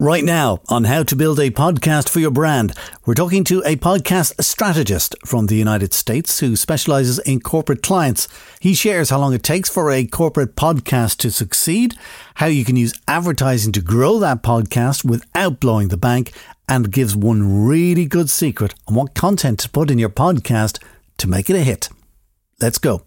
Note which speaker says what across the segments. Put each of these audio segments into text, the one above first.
Speaker 1: Right now, on how to build a podcast for your brand, we're talking to a podcast strategist from the United States who specializes in corporate clients. He shares how long it takes for a corporate podcast to succeed, how you can use advertising to grow that podcast without blowing the bank, and gives one really good secret on what content to put in your podcast to make it a hit. Let's go.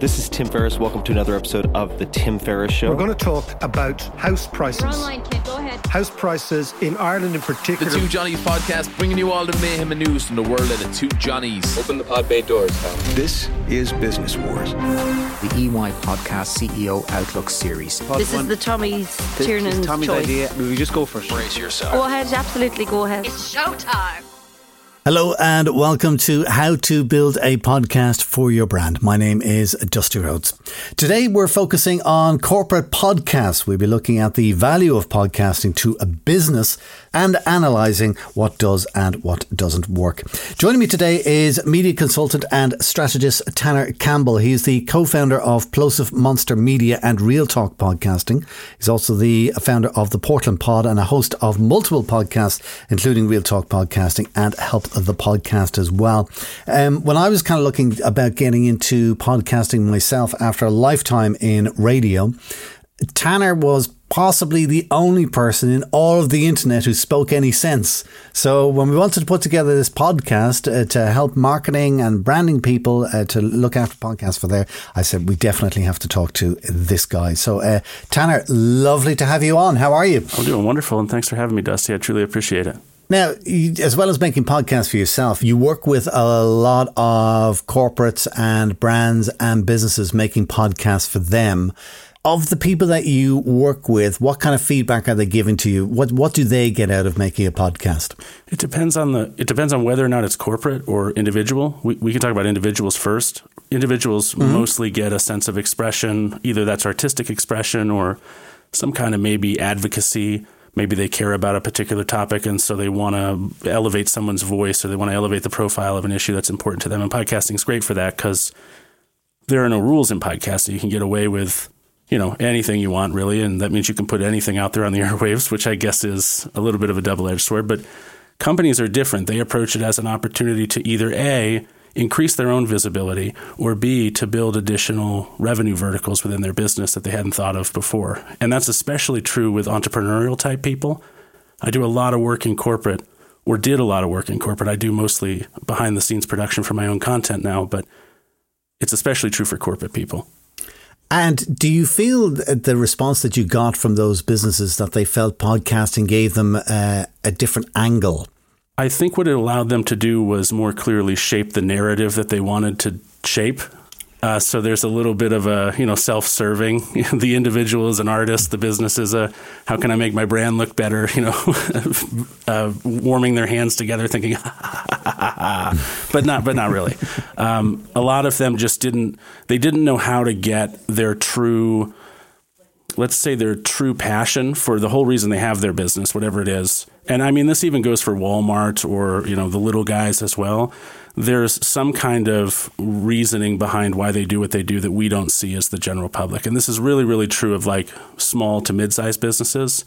Speaker 2: This is Tim Ferriss. Welcome to another episode of The Tim Ferriss Show.
Speaker 3: We're going to talk about house prices.
Speaker 4: We're online, kid. Go ahead.
Speaker 3: House prices in Ireland in particular.
Speaker 5: The Two Johnnies podcast, bringing you all the mayhem and news from the world of the Two Johnnies.
Speaker 6: Open the pod bay doors, pal.
Speaker 7: This is Business Wars.
Speaker 8: The EY Podcast CEO Outlook Series.
Speaker 4: Pod this one. is the Tommy's Tiernan's
Speaker 6: Tommy's
Speaker 4: choice.
Speaker 6: idea. Will you just go first?
Speaker 5: Brace yourself.
Speaker 4: Go ahead, absolutely go ahead.
Speaker 9: It's showtime.
Speaker 1: Hello and welcome to How to Build a Podcast for Your Brand. My name is Dusty Rhodes. Today we're focusing on corporate podcasts. We'll be looking at the value of podcasting to a business and analysing what does and what doesn't work. Joining me today is media consultant and strategist Tanner Campbell. He's the co-founder of Plosive Monster Media and Real Talk Podcasting. He's also the founder of the Portland Pod and a host of multiple podcasts, including Real Talk Podcasting and Help the podcast as well. Um, when I was kind of looking about getting into podcasting myself after a lifetime in radio, Tanner was possibly the only person in all of the internet who spoke any sense. So when we wanted to put together this podcast uh, to help marketing and branding people uh, to look after podcasts for there, I said we definitely have to talk to this guy. So uh, Tanner, lovely to have you on. How are you?
Speaker 10: I'm doing wonderful, and thanks for having me, Dusty. I truly appreciate it.
Speaker 1: Now, as well as making podcasts for yourself, you work with a lot of corporates and brands and businesses making podcasts for them. Of the people that you work with, what kind of feedback are they giving to you? What what do they get out of making a podcast?
Speaker 10: It depends on the it depends on whether or not it's corporate or individual. We we can talk about individuals first. Individuals mm-hmm. mostly get a sense of expression, either that's artistic expression or some kind of maybe advocacy maybe they care about a particular topic and so they want to elevate someone's voice or they want to elevate the profile of an issue that's important to them. And podcasting is great for that because there are no rules in podcasting. You can get away with, you know, anything you want really. And that means you can put anything out there on the airwaves, which I guess is a little bit of a double edged sword. But companies are different. They approach it as an opportunity to either A, increase their own visibility, or B, to build additional revenue verticals within their business that they hadn't thought of before. And that's especially true with entrepreneurial type people. I do a lot of work in corporate, or did a lot of work in corporate. I do mostly behind the scenes production for my own content now, but it's especially true for corporate people.
Speaker 1: And do you feel the response that you got from those businesses that they felt podcasting gave them uh, a different angle
Speaker 10: I think what it allowed them to do was more clearly shape the narrative that they wanted to shape. Uh, so there's a little bit of a you know self-serving. the individual is an artist. The business is a how can I make my brand look better? You know, uh, warming their hands together, thinking, but not but not really. Um, a lot of them just didn't. They didn't know how to get their true let's say their true passion for the whole reason they have their business, whatever it is. And I mean, this even goes for Walmart or, you know, the little guys as well. There's some kind of reasoning behind why they do what they do that we don't see as the general public. And this is really, really true of like small to mid sized businesses.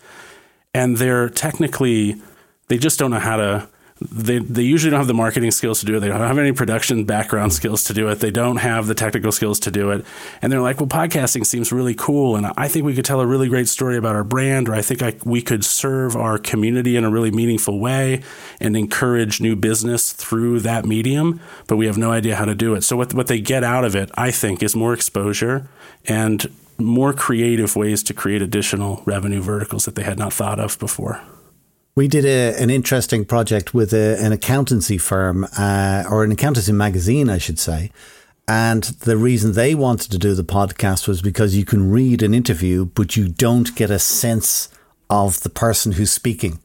Speaker 10: And they're technically, they just don't know how to they they usually don't have the marketing skills to do it. They don't have any production background skills to do it. They don't have the technical skills to do it. And they're like, well, podcasting seems really cool, and I think we could tell a really great story about our brand, or I think I, we could serve our community in a really meaningful way and encourage new business through that medium. But we have no idea how to do it. So what what they get out of it, I think, is more exposure and more creative ways to create additional revenue verticals that they had not thought of before.
Speaker 1: We did a, an interesting project with a, an accountancy firm, uh, or an accountancy magazine, I should say. And the reason they wanted to do the podcast was because you can read an interview, but you don't get a sense of the person who's speaking.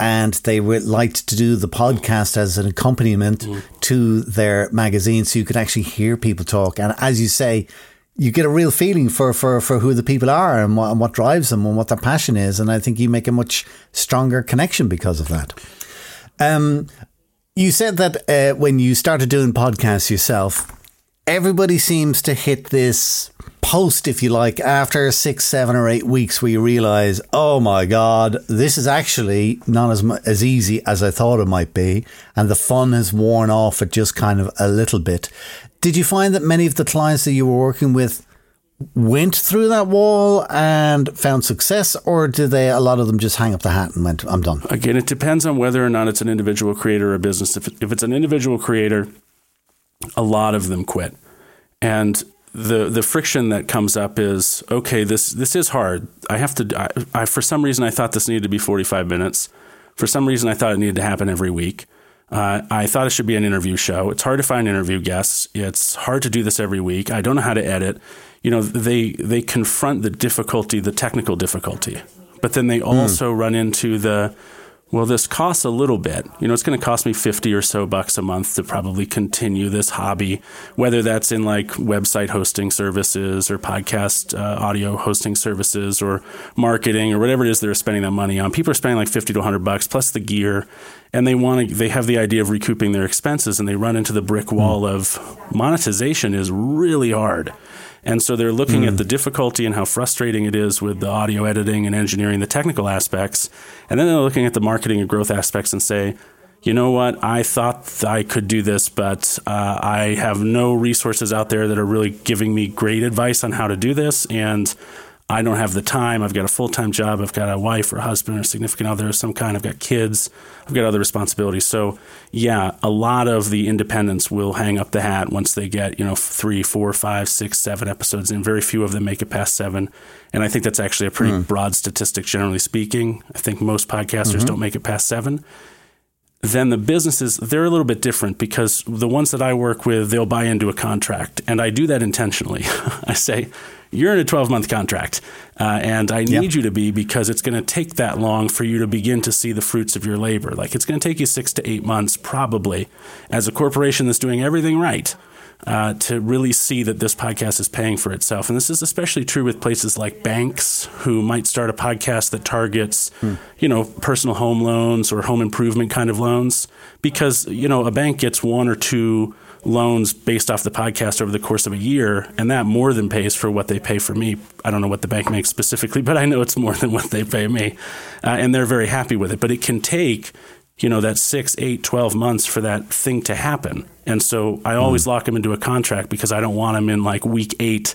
Speaker 1: And they liked to do the podcast as an accompaniment mm. to their magazine so you could actually hear people talk. And as you say, you get a real feeling for, for, for who the people are and what, and what drives them and what their passion is. And I think you make a much stronger connection because of that. Um, you said that uh, when you started doing podcasts yourself, everybody seems to hit this post, if you like, after six, seven, or eight weeks, we realize, oh my God, this is actually not as as easy as I thought it might be, and the fun has worn off at just kind of a little bit. Did you find that many of the clients that you were working with went through that wall and found success, or did they? A lot of them just hang up the hat and went, "I'm done."
Speaker 10: Again, it depends on whether or not it's an individual creator or a business. If, if it's an individual creator, a lot of them quit. And the the friction that comes up is okay. This this is hard. I have to. I, I for some reason I thought this needed to be forty five minutes. For some reason I thought it needed to happen every week. Uh, I thought it should be an interview show. It's hard to find interview guests. It's hard to do this every week. I don't know how to edit. You know, they they confront the difficulty, the technical difficulty, but then they also run into the well, this costs a little bit. You know, it's going to cost me 50 or so bucks a month to probably continue this hobby, whether that's in like website hosting services or podcast uh, audio hosting services or marketing or whatever it is they're spending that money on. People are spending like 50 to 100 bucks plus the gear and they want to they have the idea of recouping their expenses and they run into the brick wall of monetization is really hard. And so they're looking at the difficulty and how frustrating it is with the audio editing and engineering, the technical aspects. And then they're looking at the marketing and growth aspects and say, you know what? I thought I could do this, but uh, I have no resources out there that are really giving me great advice on how to do this. And I don't have the time. I've got a full time job. I've got a wife or a husband or significant other of some kind. I've got kids. I've got other responsibilities. So, yeah, a lot of the independents will hang up the hat once they get, you know, three, four, five, six, seven episodes in. Very few of them make it past seven. And I think that's actually a pretty hmm. broad statistic, generally speaking. I think most podcasters mm-hmm. don't make it past seven then the businesses they're a little bit different because the ones that I work with they'll buy into a contract and I do that intentionally. I say you're in a 12 month contract uh, and I need you to be because it's going to take that long for you to begin to see the fruits of your labor. Like it's going to take you six to eight months probably as a corporation that's doing everything right uh, to really see that this podcast is paying for itself. And this is especially true with places like banks who might start a podcast that targets, you know, personal home loans or home improvement kind of loans. Because, you know, a bank gets one or two loans based off the podcast over the course of a year, and that more than pays for what they pay for me. I don't know what the bank makes specifically, but I know it's more than what they pay me. Uh, and they're very happy with it. But it can take you know that six eight 12 months for that thing to happen and so i always lock them into a contract because i don't want them in like week eight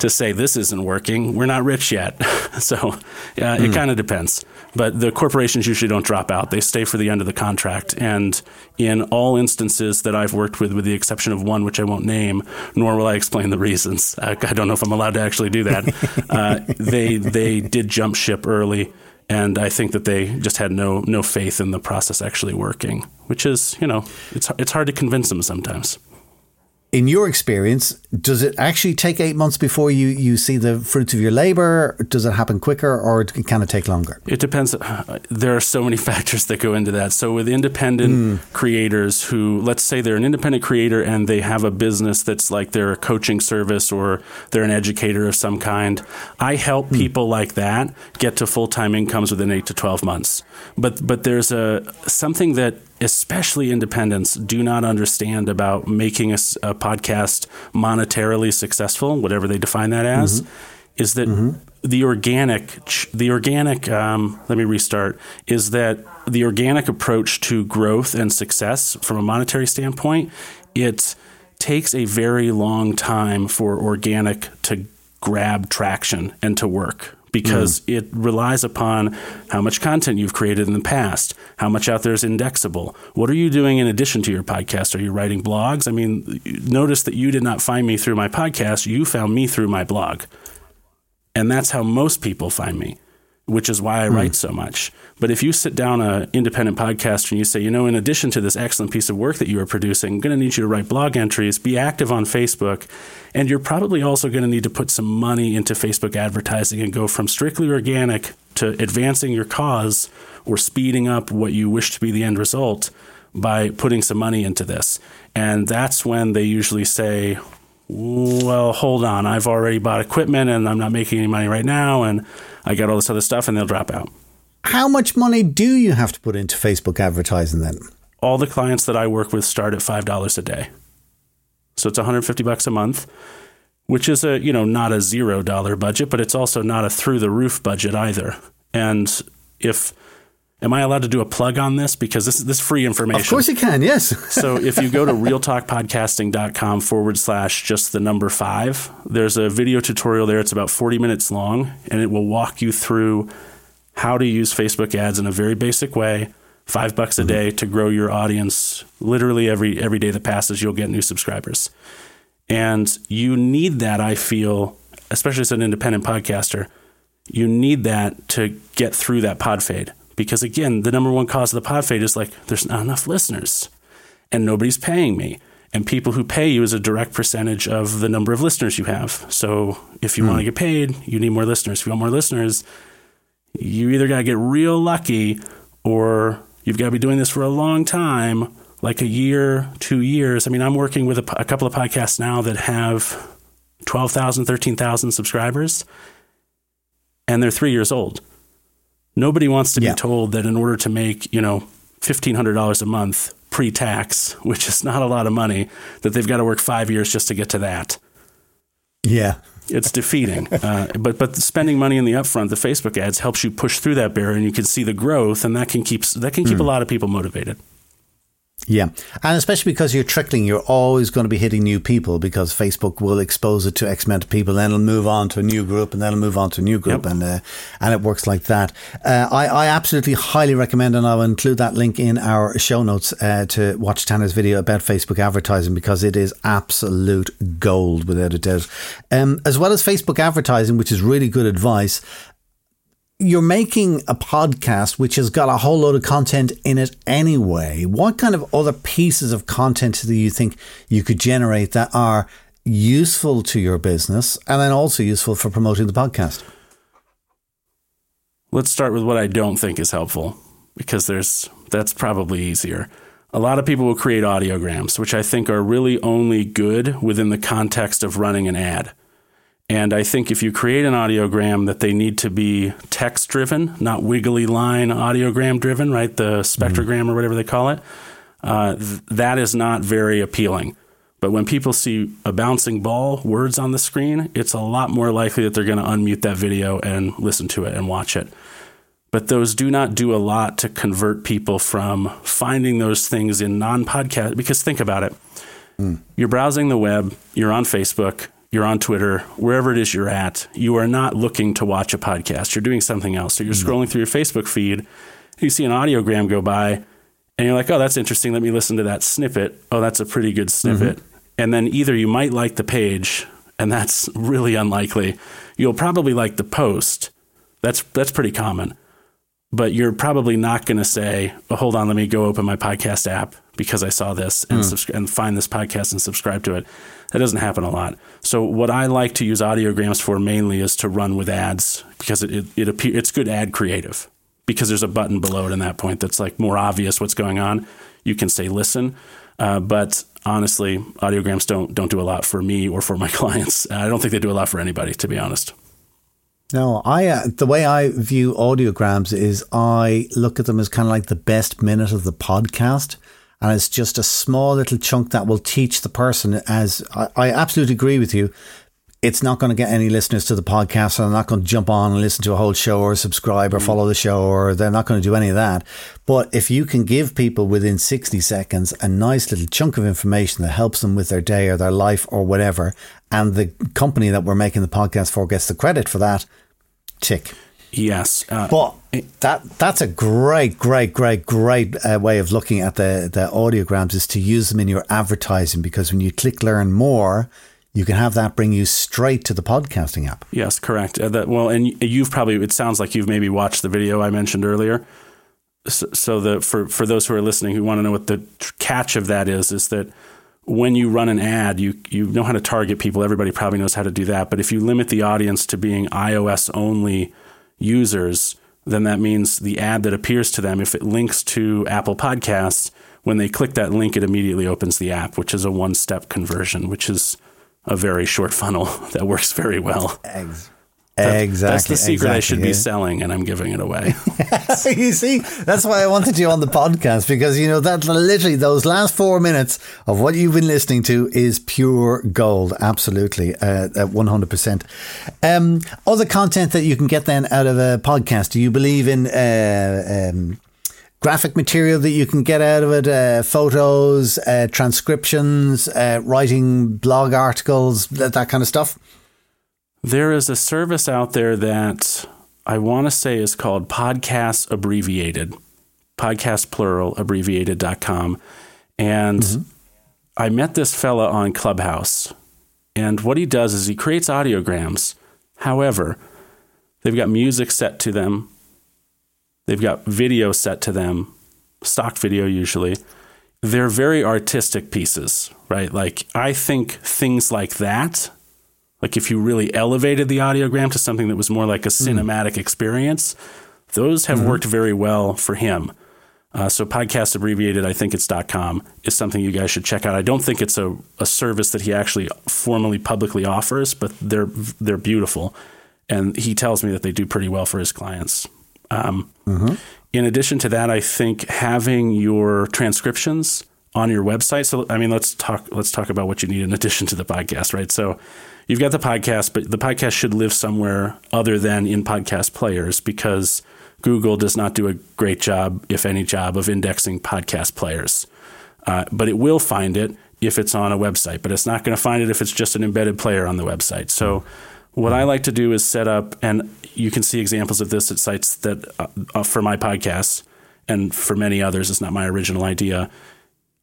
Speaker 10: to say this isn't working we're not rich yet. So uh, it kind of depends. But the corporations usually don't drop out. They stay for the end of the contract. And in all instances that i've worked with with the exception of one which i won't name nor will i explain the reasons. Uh, i don't know if i'm allowed to actually do that. Uh, they they did jump ship early and I think that they just had no no faith in the process actually working, which is you know it's it's hard to convince them sometimes.
Speaker 1: In your experience, does it actually take eight months before you, you see the fruits of your labor? Does it happen quicker or can it take longer?
Speaker 10: It depends. There are so many factors that go into that. So with independent hmm. creators who, let's say they're an independent creator and they have a business that's like they're a coaching service or they're an educator of some kind, I help hmm. people like that get to full time incomes within eight to twelve months. But but there's a something that especially independents do not understand about making a podcast monetarily successful, whatever they define that as, is that the organic, the organic. Um, let me restart. Is that the organic approach to growth and success from a monetary standpoint? It takes a very long time for organic to grab traction and to work because mm. it relies upon how much content you've created in the past, how much out there is indexable. What are you doing in addition to your podcast? Are you writing blogs? I mean, notice that you did not find me through my podcast, you found me through my blog. And that's how most people find me, which is why I hmm. write so much. But if you sit down a independent podcaster and you say, you know, in addition to this excellent piece of work that you are producing, I'm going to need you to write blog entries, be active on Facebook, and you're probably also going to need to put some money into Facebook advertising and go from strictly organic to advancing your cause or speeding up what you wish to be the end result by putting some money into this. And that's when they usually say, well, hold on, I've already bought equipment and I'm not making any money right now, and I got all this other stuff, and they'll drop out.
Speaker 1: How much money do you have to put into Facebook advertising then?
Speaker 10: All the clients that I work with start at five dollars a day, so it's 150 bucks a month. which is a you know not a zero dollar budget, but it's also not a through the roof budget either. And if am I allowed to do a plug on this because this this is free information?
Speaker 1: Of course you can. Yes.
Speaker 10: so if you go to realtalkpodcasting.com forward slash just the number five, there's a video tutorial there. It's about 40 minutes long, and it will walk you through how to use Facebook ads in a very basic way. Five bucks a mm-hmm. day to grow your audience. Literally every every day that passes, you'll get new subscribers. And you need that, I feel, especially as an independent podcaster, you need that to get through that pod fade. Because again, the number one cause of the pod fade is like there's not enough listeners and nobody's paying me. And people who pay you is a direct percentage of the number of listeners you have. So if you want to hmm. get paid, you need more listeners. If you want more listeners, you either got to get real lucky or you've got to be doing this for a long time, like a year, two years. I mean, I'm working with a, a couple of podcasts now that have 12,000, 13,000 subscribers, and they're three years old. Nobody wants to
Speaker 1: Yeah.
Speaker 10: be told that in order to make, you know, $1,500 a month pre tax, which is not a lot of money, that they've got to work five years just to get to that
Speaker 1: yeah.
Speaker 10: it's defeating. Uh, but but spending money in the upfront, the Facebook ads helps you push through that barrier, and you can see the growth, and that can keep that can keep a lot of people motivated.
Speaker 1: Yeah. And especially because you're trickling, you're always going to be hitting new people because Facebook will expose it to X amount of people, then it'll move on to a new group, and then it'll move on to a new group,
Speaker 10: Yep.
Speaker 1: and uh, and it works like that. Uh, I, I absolutely highly recommend, and I'll include that link in our show notes uh, to watch Tanner's video about Facebook advertising because it is absolute gold without a doubt. Um, as well as Facebook advertising, which is really good advice, you're making a podcast which has got a whole load of content in it anyway. What kind of other pieces of content do you think you could generate that are useful to your business and then also useful for promoting the podcast?
Speaker 10: Let's start with what I don't think is helpful because there's that's probably easier. A lot of people will create audiograms, which I think are really only good within the context of running an ad. And I think if you create an audiogram that they need to be text driven, not wiggly line audiogram driven, right? The spectrogram or whatever they call it, uh, th- that is not very appealing. But when people see a bouncing ball, words on the screen, it's a lot more likely that they're going to unmute that video and listen to it and watch it. But those do not do a lot to convert people from finding those things in non podcast. Because think about it you're browsing the web, you're on Facebook, you're on Twitter, wherever it is you're at, you are not looking to watch a podcast. You're doing something else. So you're mm-hmm. scrolling through your Facebook feed, you see an audiogram go by, and you're like, oh, that's interesting. Let me listen to that snippet. Oh, that's a pretty good snippet. Mm-hmm. And then either you might like the page, and that's really unlikely. You'll probably like the post. That's that's pretty common. But you're probably not going to say, oh, "Hold on, let me go open my podcast app because I saw this and, subscri- and find this podcast and subscribe to it." That doesn't happen a lot. So what I like to use audiograms for mainly is to run with ads because it it, it appear, it's good ad creative because there's a button below it in that point that's like more obvious what's going on. You can say listen, uh, but honestly, audiograms don't don't do a lot for me or for my clients. I don't think they do a lot for anybody, to be honest.
Speaker 1: No, I uh, the way I view audiograms is I look at them as kind of like the best minute of the podcast, and it's just a small little chunk that will teach the person. As I, I absolutely agree with you, it's not going to get any listeners to the podcast, so they're not going to jump on and listen to a whole show or subscribe or mm. follow the show, or they're not going to do any of that. But if you can give people within 60 seconds a nice little chunk of information that helps them with their day or their life or whatever, and the company that we're making the podcast for gets the credit for that, tick.
Speaker 10: Yes, uh,
Speaker 1: But that that's a great, great, great, great uh, way of looking at the the audiograms is to use them in your advertising because when you click learn more, you can have that bring you straight to the podcasting app.
Speaker 10: Yes, correct. Uh, that, well, and you've probably it sounds like you've maybe watched the video I mentioned earlier. So, so the for for those who are listening who want to know what the catch of that is is that when you run an ad, you you know how to target people. Everybody probably knows how to do that. But if you limit the audience to being iOS only users, then that means the ad that appears to them, if it links to Apple Podcasts, when they click that link, it immediately opens the app, which is a one step conversion, which is a very short funnel that works very well.
Speaker 1: Ex-
Speaker 10: That-
Speaker 1: Exactly,
Speaker 10: That's the secret I
Speaker 1: exactly,
Speaker 10: should be selling, and I'm giving it away.
Speaker 1: you see, that's why I wanted you on the podcast because you know that literally those last four minutes of what you've been listening to is pure gold. Absolutely, uh, one hundred percent. Um, Other content that you can get then out of a podcast. Do you believe in? Uh, um, Graphic material that you can get out of it, uh, photos, uh, transcriptions, uh, writing blog articles, that, that kind of stuff.
Speaker 10: There is a service out there that I want to say is called Podcast Abbreviated, podcast plural, abbreviated.com. And mm-hmm. I met this fella on Clubhouse. And what he does is he creates audiograms. However, they've got music set to them, they've got video set to them, stock video usually. They're very artistic pieces, right? Like, I think things like that like if you really elevated the audiogram to something that was more like a cinematic experience, those have worked very well for him. Uh, so podcast abbreviated, I think it's .com is something you guys should check out. I don't think it's a, a service that he actually formally publicly offers, but they're they're beautiful, and he tells me that they do pretty well for his clients. Um, In addition to that, I think having your transcriptions on your website. So I mean, let's talk let's talk about what you need in addition to the podcast, right? So you've got the podcast, but the podcast should live somewhere other than in podcast players because Google does not do a great job, if any job, of indexing podcast players. Uh, but it will find it if it's on a website, but it's not going to find it if it's just an embedded player on the website. So, what I like to do is set up, and you can see examples of this at sites that uh, uh, for my podcasts and for many others, it's not my original idea.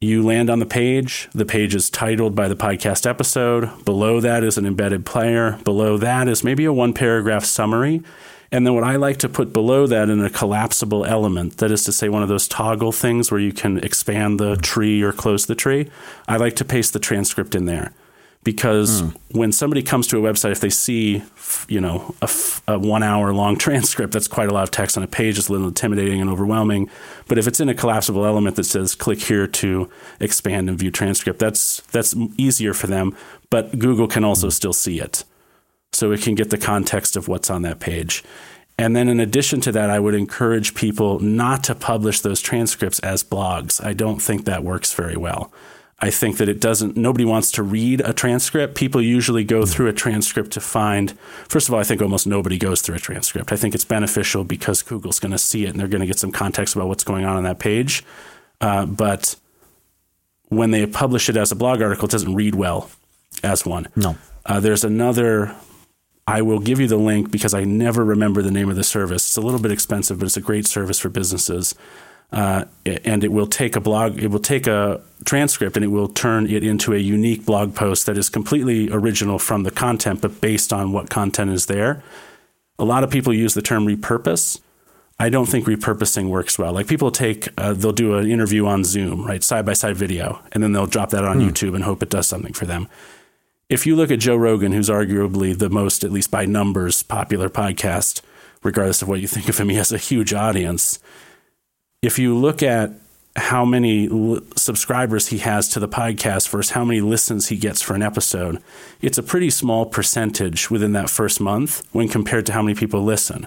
Speaker 10: You land on the page. The page is titled by the podcast episode. Below that is an embedded player. Below that is maybe a one paragraph summary. And then what I like to put below that in a collapsible element, that is to say, one of those toggle things where you can expand the tree or close the tree, I like to paste the transcript in there. Because hmm. when somebody comes to a website, if they see, you know, a, f- a one hour long transcript, that's quite a lot of text on a page. It's a little intimidating and overwhelming. But if it's in a collapsible element that says click here to expand and view transcript, that's that's easier for them. But Google can also hmm. still see it so it can get the context of what's on that page. And then, in addition to that, I would encourage people not to publish those transcripts as blogs. I don't think that works very well. I think that it doesn't, nobody wants to read a transcript. People usually go through a transcript to find, first of all, I think almost nobody goes through a transcript. I think it's beneficial because Google's going to see it and they're going to get some context about what's going on on that page. Uh, but when they publish it as a blog article, it doesn't read well as one.
Speaker 1: No.
Speaker 10: Uh, there's another. I will give you the link because I never remember the name of the service. It's a little bit expensive, but it's a great service for businesses. Uh, and it will take a blog, it will take a transcript and it will turn it into a unique blog post that is completely original from the content, but based on what content is there. A lot of people use the term repurpose. I don't think repurposing works well. Like people take, uh, they'll do an interview on Zoom, right, side by side video, and then they'll drop that on YouTube and hope it does something for them. If you look at Joe Rogan, who's arguably the most, at least by numbers, popular podcast, regardless of what you think of him, he has a huge audience. If you look at how many l- subscribers he has to the podcast versus how many listens he gets for an episode, it's a pretty small percentage within that first month when compared to how many people listen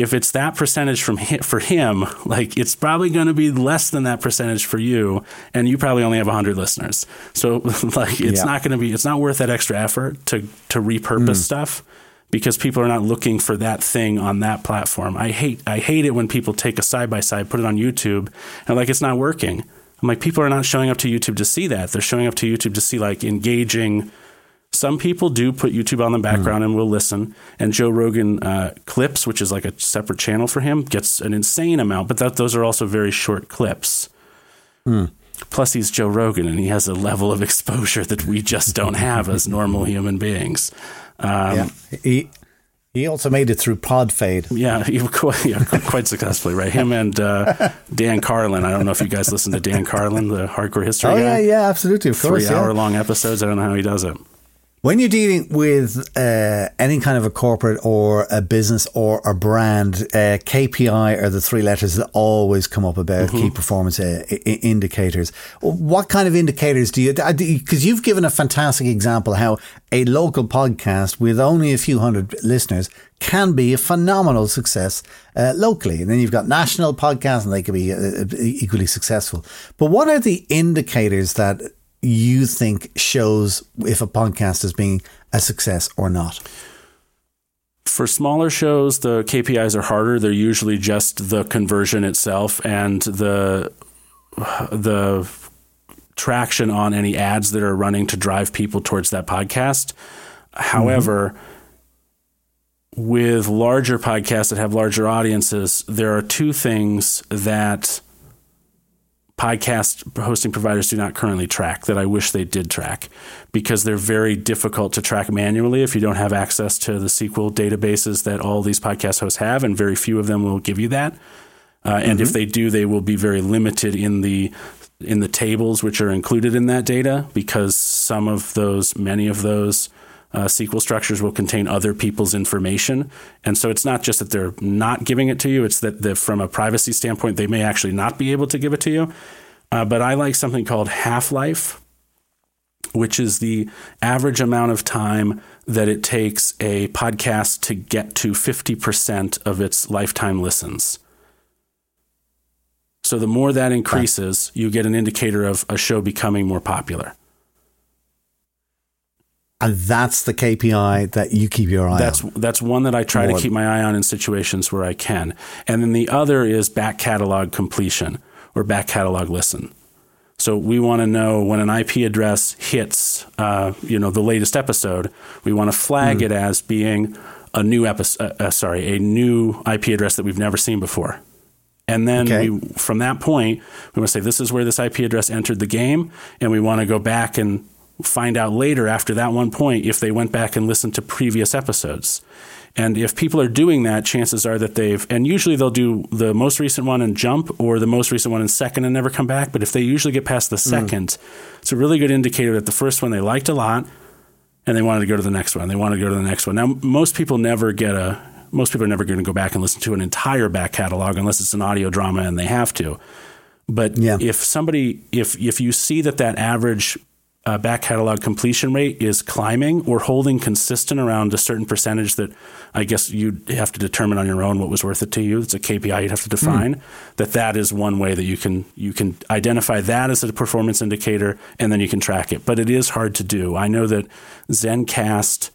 Speaker 10: if it's that percentage from hi- for him, like it's probably going to be less than that percentage for you, and you probably only have 100 listeners. So like it's
Speaker 1: Yeah.
Speaker 10: not going to be it's not worth that extra effort to to repurpose mm. stuff because people are not looking for that thing on that platform. I hate I hate it when people take a side by side, put it on YouTube, and like it's not working. I'm like people are not showing up to YouTube to see that. They're showing up to YouTube to see like engaging some people do put YouTube on the background and will listen. And Joe Rogan uh, clips, which is like a separate channel for him, gets an insane amount. But that those are also very short clips. Plus, he's Joe Rogan, and he has a level of exposure that we just don't have as normal human beings. Um,
Speaker 1: yeah. He he also made it through Podfade.
Speaker 10: Yeah, quite, yeah, quite successfully, right? Him and uh, Dan Carlin. I don't know if you guys listen to Dan Carlin, the hardcore history
Speaker 1: Oh
Speaker 10: guy.
Speaker 1: yeah, yeah, absolutely, of course.
Speaker 10: Three
Speaker 1: yeah.
Speaker 10: hour long episodes. I don't know how he does it.
Speaker 1: When you're dealing with uh, any kind of a corporate or a business or a brand, uh, KPI are the three letters that always come up about
Speaker 10: Mm-hmm.
Speaker 1: key performance uh, I- indicators. What kind of indicators do you? Because you've given a fantastic example how a local podcast with only a few hundred listeners can be a phenomenal success uh, locally, and then you've got national podcasts, and they can be uh, equally successful. But what are the indicators that you think shows if a podcast is being a success or not?
Speaker 10: For smaller shows, the KPIs are harder. They're usually just the conversion itself and the the traction on any ads that are running to drive people towards that podcast. However, mm-hmm. with larger podcasts that have larger audiences, there are two things that podcast hosting providers do not currently track that I wish they did track because they're very difficult to track manually if you don't have access to the SQL databases that all these podcast hosts have, and very few of them will give you that. Uh, and if they do, they will be very limited in the in the tables which are included in that data because some of those, many of those uh, SQL structures will contain other people's information. And so it's not just that they're not giving it to you, it's that the, from a privacy standpoint, they may actually not be able to give it to you. Uh, but I like something called half life, which is the average amount of time that it takes a podcast to get to 50% of its lifetime listens. So the more that increases, you get an indicator of a show becoming more popular.
Speaker 1: And that's the KPI that you keep your eye
Speaker 10: That's
Speaker 1: on.
Speaker 10: that's one that I try
Speaker 1: More-
Speaker 10: to keep my eye on in situations where I can. And then the other is back catalog completion or back catalog listen. So we want to know when an IP address hits, uh, you know, the latest episode. We want to flag
Speaker 1: Hmm.
Speaker 10: it as being a new episode. Uh, uh, sorry, a new IP address that we've never seen before. And then
Speaker 1: Okay.
Speaker 10: we, from that point, we want to say this is where this IP address entered the game, and we want to go back and find out later after that one point if they went back and listened to previous episodes. And if people are doing that, chances are that they've, and usually they'll do the most recent one and jump or the most recent one and second and never come back. But if they usually get past the hmm. second, it's a really good indicator that the first one they liked a lot and they wanted to go to the next one. They wanted to go to the next one. Now, most people never get a, most people are never going to go back and listen to an entire back catalog unless it's an audio drama and they have to. But
Speaker 1: Yeah.
Speaker 10: if somebody, if if you see that that average uh, back catalog completion rate is climbing or holding consistent around a certain percentage that I guess you'd have to determine on your own what was worth it to you. It's a KPI you'd have to define. That that is one way that you can you can identify that as a performance indicator, and then you can track it. But it is hard to do. I know that Zencast.fm,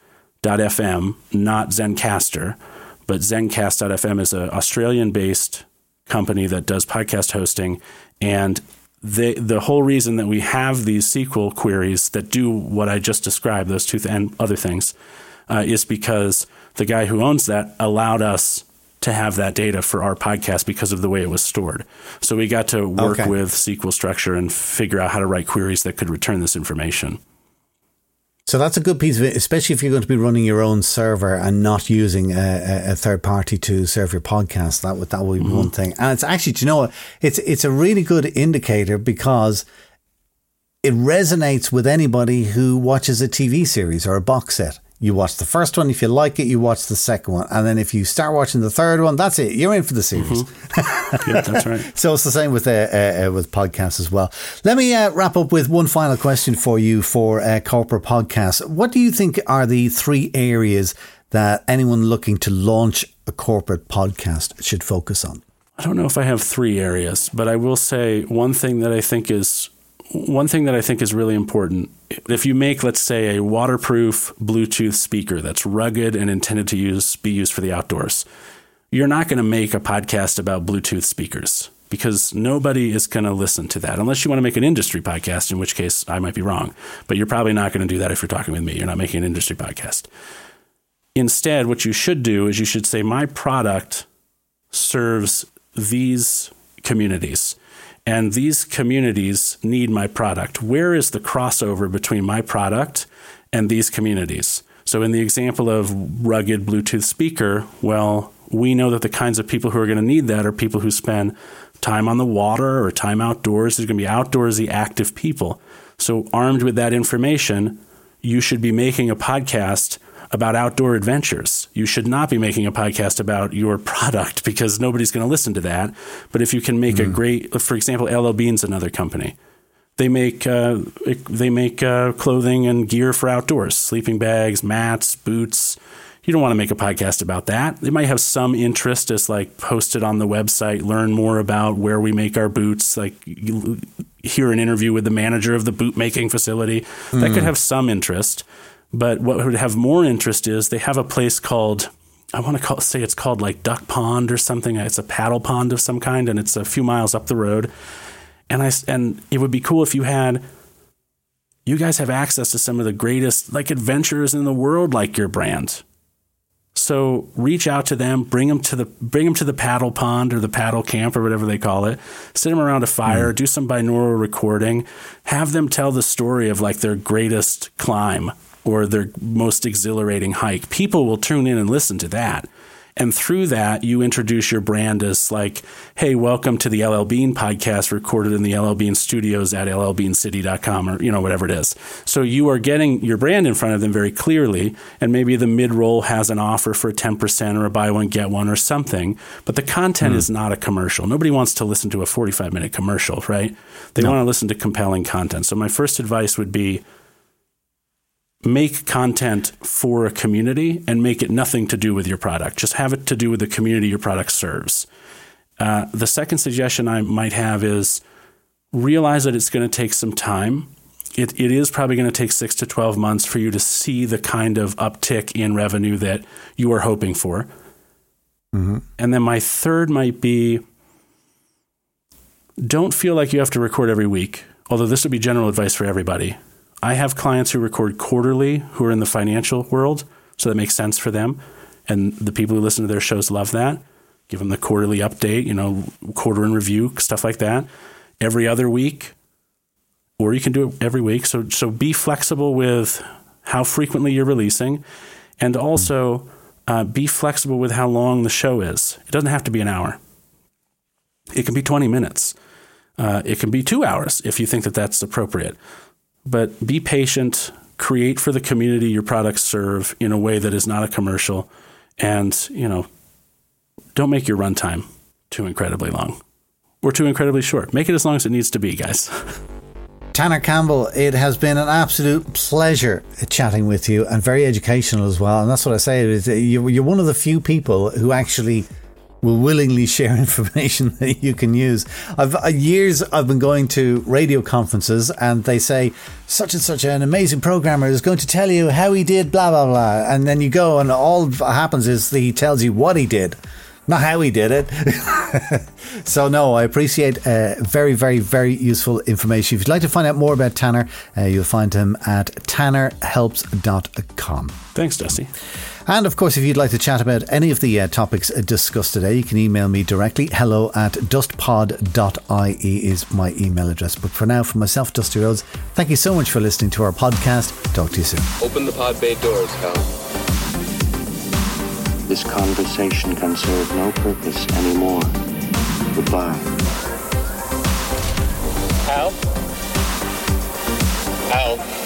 Speaker 10: not Zencastr, but Zencast.fm is an Australian-based company that does podcast hosting, and the the whole reason that we have these SQL queries that do what I just described, those two th- and other things, uh, is because the guy who owns that allowed us to have that data for our podcast because of the way it was stored. So we got to work
Speaker 1: Okay.
Speaker 10: with SQL structure and figure out how to write queries that could return this information.
Speaker 1: So that's a good piece of it, especially if you're going to be running your own server and not using a, a- third party to serve your podcast. That would that would be mm-hmm. one thing. And it's actually, do you know, what? it's it's a really good indicator because it resonates with anybody who watches a TV series or a box set. You watch the first one. If you like it, you watch the second one. And then if you start watching the third one, that's it. You're in for the series.
Speaker 10: yeah, that's right.
Speaker 1: So it's the same with uh, uh, uh, with podcasts as well. Let me uh, wrap up with one final question for you for uh, corporate podcasts. What do you think are the three areas that anyone looking to launch a corporate podcast should focus on?
Speaker 10: I don't know if I have three areas, but I will say one thing that I think is one thing that I think is really important. If you make, let's say, a waterproof Bluetooth speaker that's rugged and intended to use be used for the outdoors, you're not going to make a podcast about Bluetooth speakers because nobody is going to listen to that unless you want to make an industry podcast, in which case I might be wrong. But you're probably not going to do that if you're talking with me. You're not making an industry podcast. Instead, what you should do is you should say, my product serves these communities. And these communities need my product. Where is the crossover between my product and these communities? So, in the example of rugged Bluetooth speaker, well, we know that the kinds of people who are going to need that are people who spend time on the water or time outdoors. There's going to be outdoorsy, active people. So, armed with that information, you should be making a podcast about outdoor adventures. You should not be making a podcast about your product because nobody's going to listen to that. But if you can make a great, for example, LL Bean's another company. They make uh, they make uh, clothing and gear for outdoors, sleeping bags, mats, boots. You don't want to make a podcast about that. They might have some interest, as like post it on the website, learn more about where we make our boots, like hear an interview with the manager of the boot making facility. That could have some interest. But what would have more interest is they have a place called I want to call, say it's called like Duck Pond or something. It's a paddle pond of some kind, and it's a few miles up the road. And I and it would be cool if you had you guys have access to some of the greatest like adventures in the world, like your brand. So reach out to them, bring them to the bring them to the paddle pond or the paddle camp or whatever they call it. Sit them around a fire, hmm. do some binaural recording, have them tell the story of like their greatest climb or their most exhilarating hike. People will tune in and listen to that. And through that, you introduce your brand as like, hey, welcome to the LL Bean podcast recorded in the LL Bean studios at llbeancity.com or, you know, whatever it is. So you are getting your brand in front of them very clearly. And maybe the mid roll has an offer for 10% or a buy one, get one or something. But the content hmm. is not a commercial. Nobody wants to listen to a 45 minute commercial, right? They want to listen to compelling content. So my first advice would be, make content for a community and make it nothing to do with your product. Just have it to do with the community your product serves. Uh, the second suggestion I might have is realize that it's going to take some time. It, it is probably going to take six to 12 months for you to see the kind of uptick in revenue that you are hoping for. And then my third might be don't feel like you have to record every week, although this would be general advice for everybody. I have clients who record quarterly who are in the financial world, so that makes sense for them. And the people who listen to their shows love that. Give them the quarterly update, you know, quarter in review, stuff like that. Every other week, or you can do it every week. So, so be flexible with how frequently you're releasing, and also uh, be flexible with how long the show is. It doesn't have to be an hour. It can be 20 minutes. Uh, it can be two hours if you think that that's appropriate. But be patient, create for the community your products serve in a way that is not a commercial, and you know, don't make your runtime too incredibly long or too incredibly short. Make it as long as it needs to be, guys.
Speaker 1: Tanner Campbell, it has been an absolute pleasure chatting with you and very educational as well. And that's what I say is you're one of the few people who actually will willingly share information that you can use. I've uh, years I've been going to radio conferences and they say such and such an amazing programmer is going to tell you how he did blah blah blah, and then you go and all happens is that he tells you what he did. Not how he did it. so, no, I appreciate uh, very, very, very useful information. If you'd like to find out more about Tanner, uh, you'll find him at tannerhelps.com.
Speaker 10: Thanks, Dusty.
Speaker 1: And of course, if you'd like to chat about any of the uh, topics uh, discussed today, you can email me directly. Hello at dustpod.ie is my email address. But for now, for myself, Dusty Rhodes, thank you so much for listening to our podcast. Talk to you soon.
Speaker 6: Open the pod bay doors, Hal.
Speaker 9: This conversation can serve no purpose anymore. Goodbye.
Speaker 6: Hal? Hal?